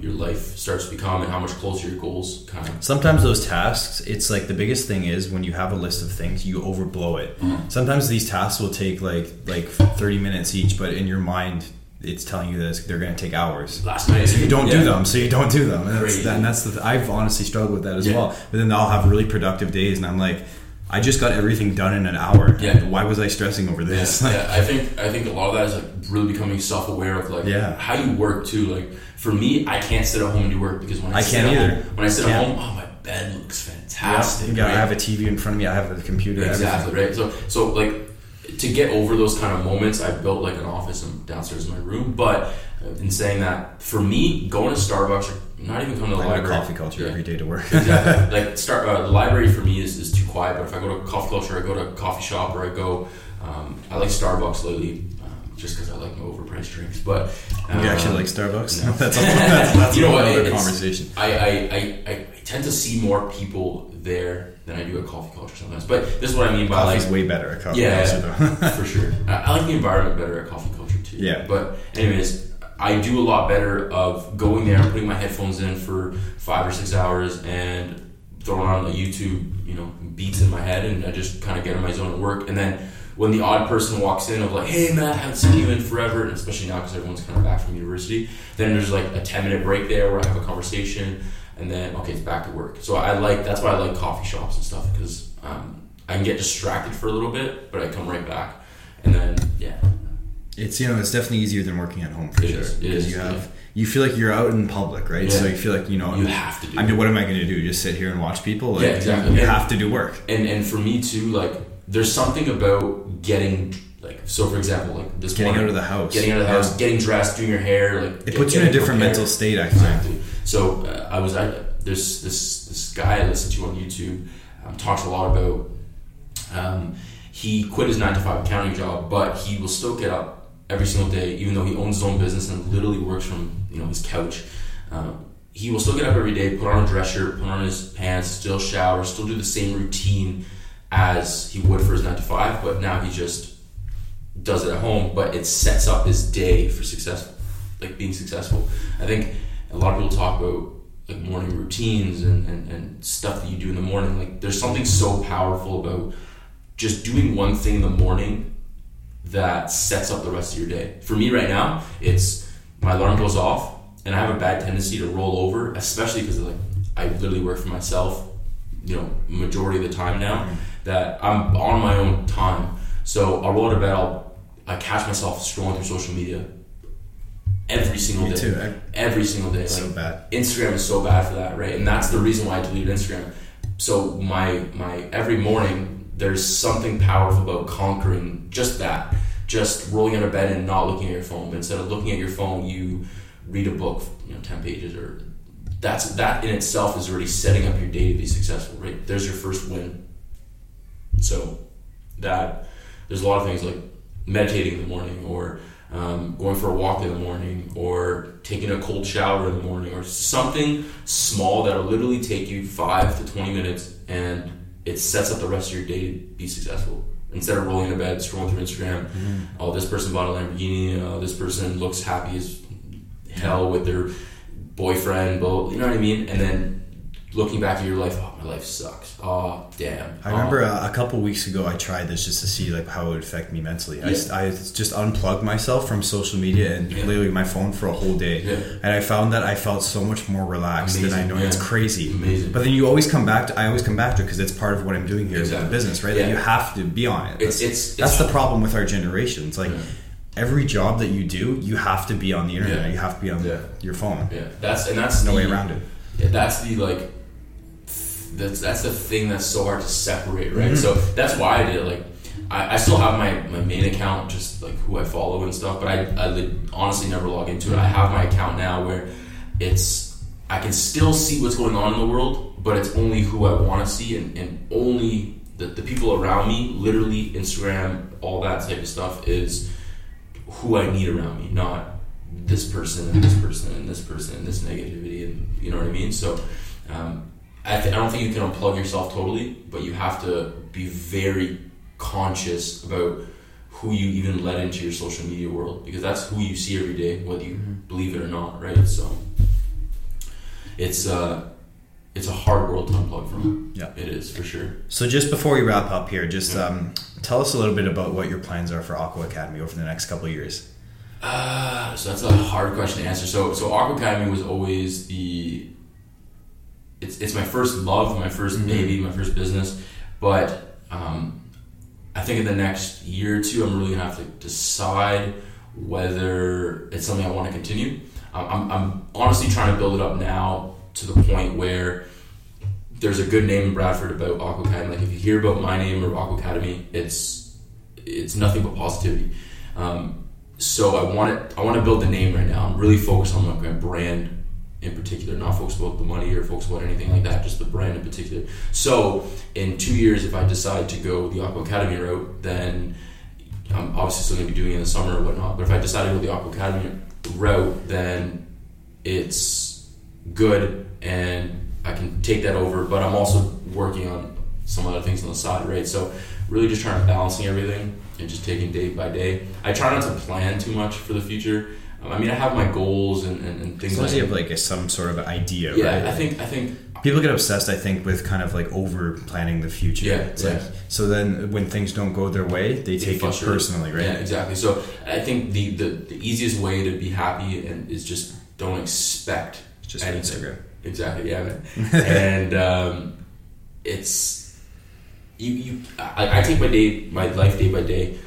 your life starts to become, and how much closer your goals kind of. Sometimes those tasks, it's like the biggest thing is when you have a list of things, you overblow it. Mhm. Sometimes these tasks will take like like thirty minutes each, but in your mind, it's telling you that they're going to take hours. Last night, So you don't do them. So you don't do them. And that's, Crazy. and that's the. I've honestly struggled with that as Yeah. well. But then I'll have really productive days, and I'm like, I just got everything done in an hour. Yeah. Why was I stressing over this? Yeah, *laughs* yeah, I think I think a lot of that is like really becoming self aware of like Yeah. how you work too. Like for me, I can't sit at home and do work because when I, I sit can't at either. home, when I sit Can't. at home, oh my bed looks fantastic. Yeah, I right? have a TV in front of me. I have a computer. exactly everything. right. So so like to get over those kind of moments, I built like an office downstairs in my room. But uh, in saying that, for me, going to Starbucks or not even coming to the I library, coffee culture Yeah. every day to work. exactly. *laughs* like start uh, the library for me is, is too quiet. But if I go to coffee culture, I go to a coffee shop, or I go. Um, I like Starbucks lately, just because I like my overpriced drinks. But um, you actually like Starbucks? no. *laughs* that's, a, *laughs* that's, that's You know what, whole other it's- conversation. I, I, I, I tend to see more people there than I do at coffee culture sometimes. But this is what I mean by like way better at coffee Yeah, culture, though. *laughs* for sure. I, I like the environment better at coffee culture too. Yeah. But anyways, I do a lot better of going there and putting my headphones in for five or six hours and throwing on the YouTube, you know, beats in my head, and I just kind of get in my zone at work. And then when the odd person walks in of like, "Hey, Matt, I haven't seen you in forever," and especially now because everyone's kind of back from university, then there's like a ten minute break there where I have a conversation, and then okay, it's back to work. So I like that's why I like coffee shops and stuff because um, I can get distracted for a little bit, but I come right back, and then yeah, It's you know it's definitely easier than working at home for It sure is, because is, you yeah. have you feel like you're out in public, right? So you feel like you know you have to do. I mean, what am I going to do? Just sit here and watch people? Like, Yeah, exactly. You And- have to do work. and and for me too, like there's something about getting like so for example like this Getting morning, out of the house. getting out of the Yeah. house, getting dressed, doing your hair, like It get- puts you in a different mental state. I find. Exactly. So uh, I was at there's this this guy I listen to on YouTube um, talks a lot about. Um, he quit his nine to five accounting job, but he will still get up every single day, even though he owns his own business and literally works from you know his couch. Um, he will still get up every day, put on a dress shirt, put on his pants, still shower, still do the same routine as he would for his nine to five, but now he just does it at home. But it sets up his day for success, like being successful. I think a lot of people talk about like morning routines and, and, and stuff that you do in the morning. Like there's something so powerful about just doing one thing in the morning that sets up the rest of your day. For me right now, it's my alarm goes off and I have a bad tendency to roll over, especially because like I literally work for myself, you know, majority of the time now that I'm on my own time. So I'll roll out of bed, I'll I catch myself scrolling through social media every single Me day. too. I, Every single day. Like, so bad. Instagram is so bad for that, right? And that's the reason why I deleted Instagram. So my my every morning there's something powerful about conquering just that. Just rolling out of bed and not looking at your phone. But instead of looking at your phone, you read a book, you know, ten pages or that's that in itself is already setting up your day to be successful, right? There's your first win. So that there's a lot of things like meditating in the morning or um, going for a walk in the morning or taking a cold shower in the morning or something small that'll literally take you five to 20 minutes and it sets up the rest of your day to be successful. Instead of rolling to bed scrolling through instagram oh this person bought a lamborghini oh this person looks happy as hell with their boyfriend but you know what i mean? And then looking back at your life oh my life sucks oh damn I Oh, remember uh, a couple weeks ago I tried this just to see like how it would affect me mentally. I, Yeah. s- I just unplugged myself from social media and Yeah. literally my phone for a whole day, Yeah. and I found that I felt so much more relaxed than I Amazing, know. It's crazy. Amazing. But then you always come back to I always come back to it because it's part of what I'm doing here with Exactly. the business, right? Yeah. That you have to be on it. It's- That's, it's- that's it's- the problem with our generation. It's like Yeah. every job that you do, you have to be on the internet. Yeah. You have to be on Yeah. your phone. Yeah, that's and that's No the, way around it. Yeah, that's the like. That's that's the thing that's so hard to separate, right? Mhm. So that's why I did it. Like, I, I still have my, my main account, just like who I follow and stuff. But I I li- honestly never log into it. I have my account now where it's I can still see what's going on in the world, but it's only who I want to see and, and only the, the people around me. Literally, Instagram, all that type of stuff is who I need around me, not this person and this person and this person and this negativity and you know what I mean. So um, I, th- I don't think you can unplug yourself totally, but you have to be very conscious about who you even let into your social media world because that's who you see every day, whether you believe it or not, right? So it's uh, it's a hard world to unplug from. Yeah. it is for sure. So just before we wrap up here, just um, tell us a little bit about what your plans are for Aqua Academy over the next couple of years. Uh, so that's a hard question to answer. So so Aqua Academy was always the it's it's my first love, my 1st Mhm. baby, my first business. But um, I think in the next year or two, I'm really gonna have to decide whether it's something I want to continue. Um, I'm, I'm honestly trying to build it up now to the point where there's a good name in Bradford about Aqua Academy. Like if you hear about my name or Aqua Academy, it's it's nothing but positivity. Um, so I want it. I want to build the name right now. I'm really focused on my brand in particular, not focused about the money or focused about anything like that. Just the brand in particular. So in two years, if I decide to go the Aqua Academy route, then I'm obviously still going to be doing it in the summer or whatnot. But if I decide to go the Aqua Academy route, then it's good and I can take that over. But I'm also working on some other things on the side, right? So really just trying to balancing everything and just taking day by day. I try not to plan too much for the future. I mean, I have my goals and, and, and things As long as like you have like a, some sort of idea, yeah. right? I think I think People get obsessed, I think, with kind of like over planning the future. Yeah, it's yeah. like so then when things don't go their way, they take it personally, right? Yeah, exactly. So I think the, the, the easiest way to be happy and is just don't expect It's just anything. Instagram. Exactly. Yeah, man. *laughs* and um, it's you. You. I, I take my day, my life day by day.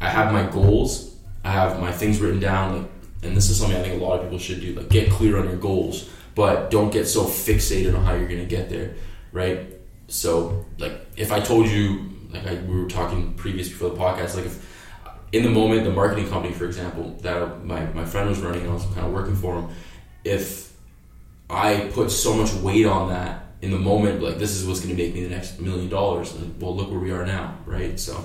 I have my goals. I have my things written down. Like, and this is something I think a lot of people should do. Like, get clear on your goals, but don't get so fixated on how you're gonna get there. Right. So, like, if I told you, like, I, we were talking previous before the podcast, like, if in the moment, the marketing company, for example, that my, my friend was running and I was kind of working for him, if I put so much weight on that in the moment, like this is what's going to make me the next million dollars. Like, well, look where we are now, right? So,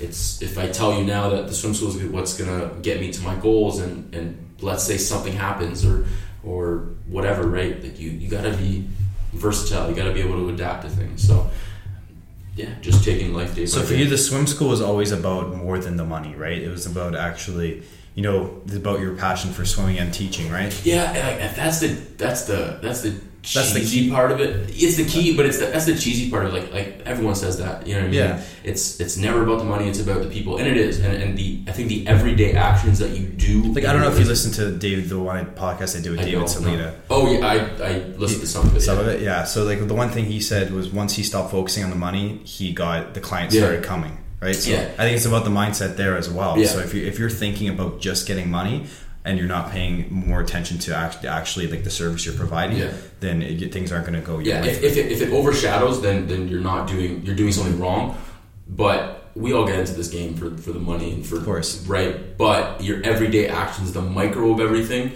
it's if I tell you now that the swim school is what's going to get me to my goals, and and let's say something happens or or whatever, right? Like you you got to be versatile. You got to be able to adapt to things. So, yeah, just taking life day So for day. you, the swim school was always about more than the money, right? It was about actually, you know, about your passion for swimming and teaching, right? Yeah, and that's the that's the that's the That's the cheesy part of it. It's the key, but it's the, that's the cheesy part of it. Like like everyone says that. You know what I mean? Yeah. It's it's never about the money. It's about the people, and it is. And, and the I think the everyday actions that you do. Like I don't know if you listen to David, the one podcast I do with I David no. Oh yeah, I I listened to some of it. Some yeah. of it, yeah. So like the one thing he said was once he stopped focusing on the money, he got the clients Yeah. started coming, right? So Yeah. I think it's about the mindset there as well. Yeah. So if you if you're thinking about just getting money and you're not paying more attention to act- actually like the service you're providing, Yeah. then it, things aren't going to go your Yeah, way. if, if, it, if it overshadows, then then you're not doing you're doing something wrong. But we all get into this game for, for the money and for Of course. right. But your everyday actions, the micro of everything,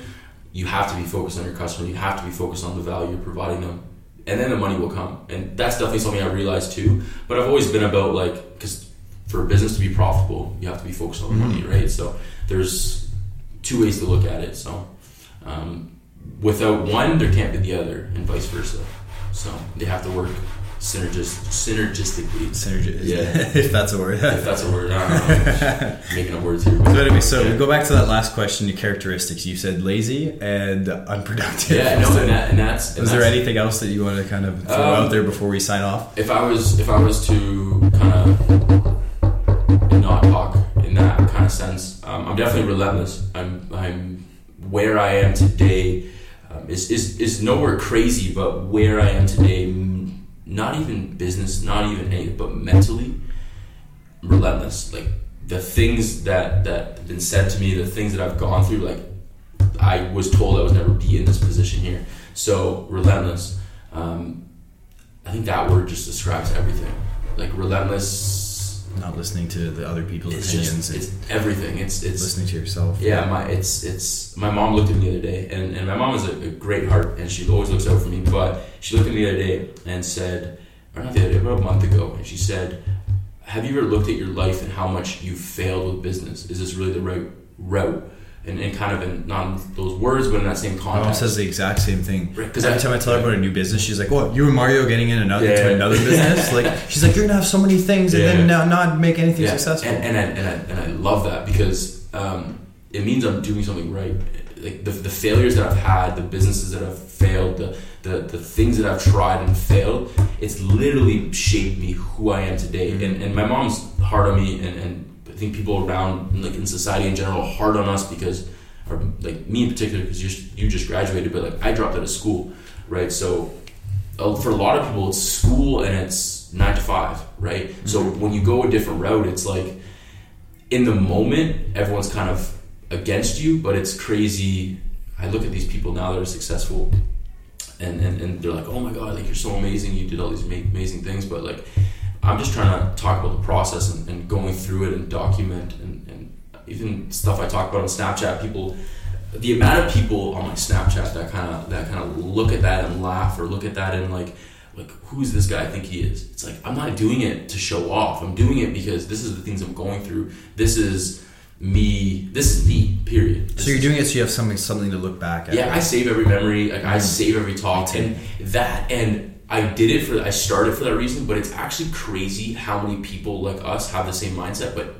you have to be focused on your customer. You have to be focused on the value you're providing them, and then the money will come. And that's definitely something I realized too. But I've always been about like because for a business to be profitable, you have to be focused on the money, mm-hmm. right? So there's two ways to look at it. So um, without one, there can't be the other, and vice versa. So they have to work synergist synergistically. Yeah. *laughs* if that's a word. If that's a word, I don't know. *laughs* making up words here. So anyway, so yeah. we go back to that last question. Your characteristics. You said lazy and unproductive. Yeah, no, and, that, and that's. And Was there anything else that you want to kind of throw Um, out there before we sign off? If I was, if I was to kind of I'm definitely relentless. I'm, I'm where I am today. Um, is, is is nowhere crazy, but where I am today, not even business, not even anything, but mentally relentless. Like the things that that have been said to me, the things that I've gone through, like I was told I would never be in this position here. So relentless. Um, I think that word just describes everything. Like relentless. Not listening to the other people's It's opinions. just it's everything. It's it's listening to yourself. yeah. My it's it's my mom looked at me the other day, and, and my mom is a, a great heart, and she always looks out for me. But she looked at me the other day and said, or not the other day, about a month ago, and she said, "Have you ever looked at your life and how much you failed with business? Is this really the right route?" And, and kind of in not in those words, but in that same My mom context. says the exact same thing. Because every I- time I tell her about a new business, she's like, "What? You and Mario getting in another Yeah. into another business? Like, *laughs* she's like, you're gonna have so many things and Yeah. then not, not make anything yeah. successful." And, and, I, and, I, and I love that because um, it means I'm doing something right. Like the, the failures that I've had, the businesses that have failed, the, the, the things that I've tried and failed, it's literally shaped me who I am today. Mm-hmm. And, and my mom's hard on me, and, and think people around, like in society in general, are hard on us because, or like me in particular, because you you just graduated, but like I dropped out of school, right? So uh, for a lot of people, it's school and it's nine to five, right? So when you go a different route, it's like in the moment, everyone's kind of against you, but it's crazy. I look at these people now that are successful, and, and, and they're like, oh my god, like you're so amazing, you did all these ama- amazing things, but like I'm just trying to talk about the process and, and going through it and document and, and even stuff I talk about on Snapchat. People, the amount of people on my Snapchat that kind of that kind of look at that and laugh or look at that and like like who's this guy I think he is? It's like I'm not doing it to show off. I'm doing it because this is the things I'm going through. This is me. This is me. Period. so you're doing it so you have something something to look back at. Yeah, I save every memory. Like I Mm. save every talk, and that, and I did it for. I started for that reason, but it's actually crazy how many people like us have the same mindset, but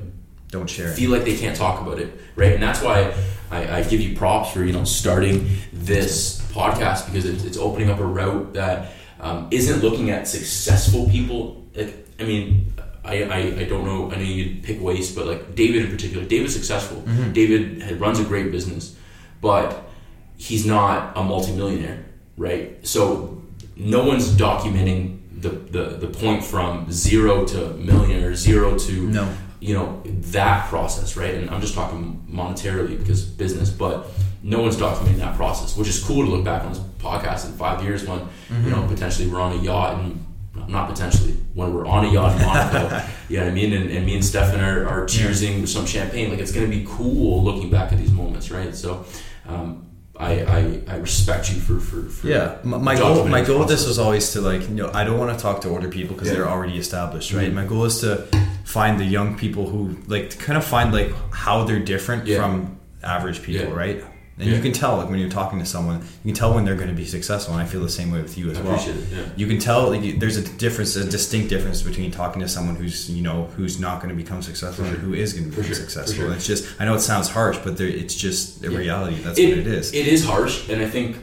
Don't share feel like they can't talk about it, right? And that's why I, I give you props for you know starting this podcast because it's, it's opening up a route that um, not looking at successful people. Like, I mean, I, I, I don't know. I know you pick waste, but like David in particular, David's successful. Mm-hmm. David runs a great business, but he's not a multimillionaire, right? So no one's documenting the, the, the point from zero to millionaire, zero to No. you know that process right? And i'm just talking monetarily because business but no one's documenting that process which is cool to look back on this podcast in five years when you know potentially we're on a yacht and not potentially when we're on a yacht in Monaco. *laughs* You know what I mean? And, and me and Stefan are, are cheersing with some champagne. Like it's gonna be cool looking back at these moments right? So um, I, I, I respect you for, for, for Yeah, my, my goal, my goal with this was always to like, you know, I don't want to talk to older people because Yeah. they're already established, right? Mhm. My goal is to find the young people who like to kind of find like how they're different Yeah. from average people, Yeah. right? And Yeah. you can tell like when you're talking to someone, you can tell when they're going to be successful, and I feel the same way with you as I well. appreciate it yeah You can tell like you- there's a difference, a distinct difference between talking to someone who's you know who's not going to become successful For and who is going to become sure. Successful. sure. It's just I know it sounds harsh, but there, it's just a Yeah. reality. That's what it is. it is harsh and I think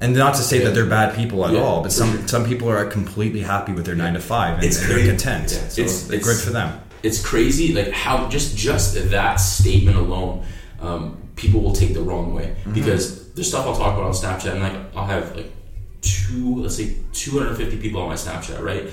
And not to say that they're bad people at all, but some sure. some people are completely happy with their nine to five and, and they're content. So It's- they're it's- good for them. it's crazy like how just just that statement alone um, people will take the wrong way. Mm-hmm. because there's stuff I'll talk about on Snapchat and like I'll have like two let's say 250 people on my Snapchat right?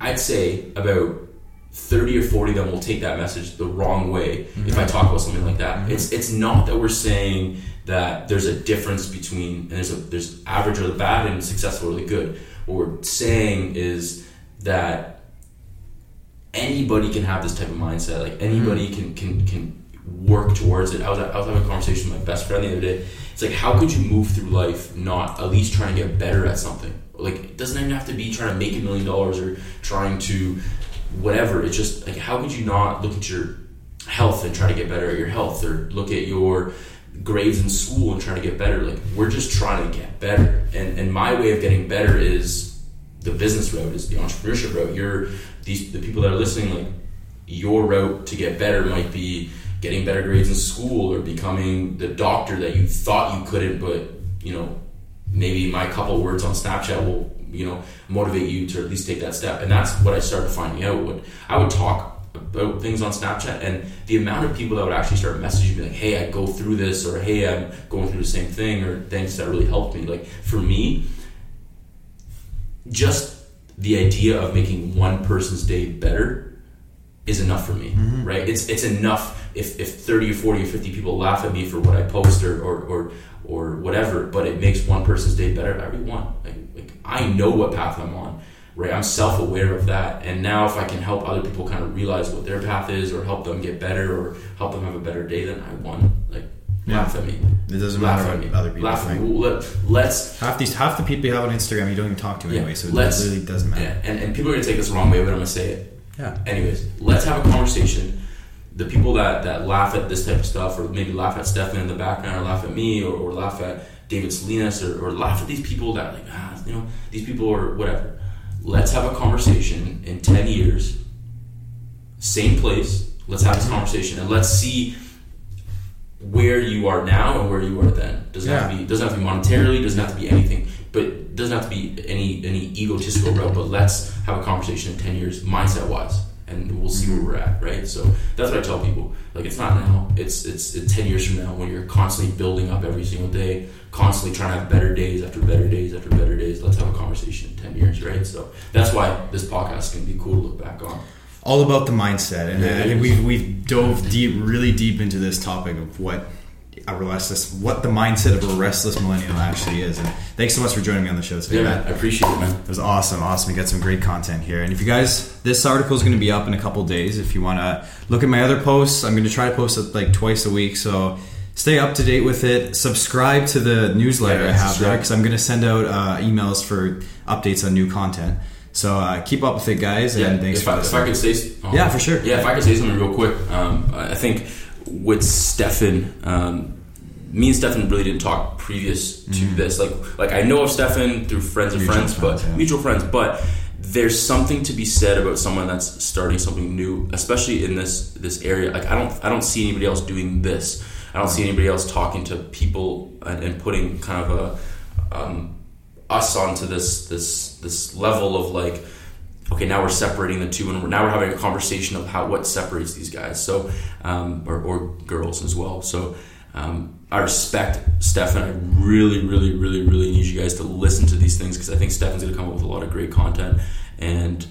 I'd say about 30 or 40 of them will take that message the wrong way if I mm-hmm. talk about something like that. Mm-hmm. It's it's not that we're saying that there's a difference between and there's a there's average or the bad and successful or the good. What we're saying is that anybody can have this type of mindset. Like anybody mm-hmm. can can can work towards it. I was I was having a conversation with my best friend the other day. It's like how could you move through life not at least trying to get better at something? Like it doesn't even have to be trying to make a million dollars or trying to whatever. It's just like how could you not look at your health and try to get better at your health or look at your grades in school and try to get better like we're just trying to get better and and my way of getting better is the business route is the entrepreneurship route you're these the people that are listening like your route to get better might be getting better grades in school or becoming the doctor that you thought you couldn't but you know maybe my couple words on snapchat will you know motivate you to at least take that step. And that's what i started finding out. When i would talk about things on snapchat and the amount of people that would actually start messaging me like hey i go through this or hey i'm going through the same thing or things that really helped me. Like for me just the idea of making one person's day better is enough for me, mm-hmm. right? It's it's enough if, if 30 or 40 or 50 people laugh at me for what I post or, or, or, or whatever, but it makes one person's day better, I won. Like, like I know what path I'm on, right? I'm self-aware of that. And now if I can help other people kind of realize what their path is or help them get better or help them have a better day, then I won. Like, Yeah. laugh at me. It doesn't Laugh matter at me. other people laugh at me. Let, let's Half these half the people you have on Instagram you don't even talk to Yeah, anyway, so it really doesn't matter. Yeah, and, and people are gonna take this the wrong way, but I'm gonna say it. Yeah. Anyways, let's have a conversation. The people that, that laugh at this type of stuff, or maybe laugh at Stefan in the background, or laugh at me, or, or laugh at David Salinas, or, or laugh at these people that like ah, you know these people are whatever. Let's have a conversation in ten years, same place. Let's have this conversation and let's see where you are now and where you are then. Doesn't have to be doesn't have to be monetarily, doesn't have to be anything, but doesn't have to be any any egotistical route. But let's have a conversation in ten years, mindset wise, and we'll see where we're at, right? So that's what I tell people. Like it's not now. It's it's, it's ten years from now when you're constantly building up every single day, constantly trying to have better days after better days after better days. Let's have a conversation in ten years, right? So that's why this podcast can be cool to look back on. all about the mindset, and Yeah, I think we've we've dove deep, really deep into this topic of what a restless, what the mindset of a restless millennial actually is. And thanks so much for joining me on the show today, Yeah, man, I appreciate it, man. It was awesome, awesome. We got some great content here. And if you guys, this article is going to be up in a couple days. If you want to look at my other posts, I'm going to try to post it like twice a week. So stay up to date with it. Subscribe to the newsletter Yeah, I have there because I'm going to send out uh, emails for updates on new content. So uh, keep up with it, guys. Yeah, and thanks if for I, if I could say, oh, Yeah, for sure. Yeah, if I could say something real quick, um, I think with Stefan, um, me and Stefan really didn't talk previous to this. Like, like I know of Stefan through friends of. Mutual friends, friends, but yeah. mutual friends. But there's something to be said about someone that's starting something new, especially in this this area. Like, I don't I don't see anybody else doing this. I don't see anybody else talking to people and, and putting kind of a um, us onto this this this level of like okay now we're separating the two and we're, now we're having a conversation of how what separates these guys so um, or, or girls as well so um, I respect Stefan I really really really really need you guys to listen to these things because I think Stefan's gonna come up with a lot of great content and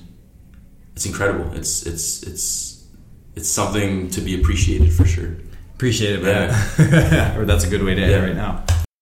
it's incredible it's it's it's it's something to be appreciated for sure Appreciate it, man. or *laughs* that's a good way to end Yeah. it right now.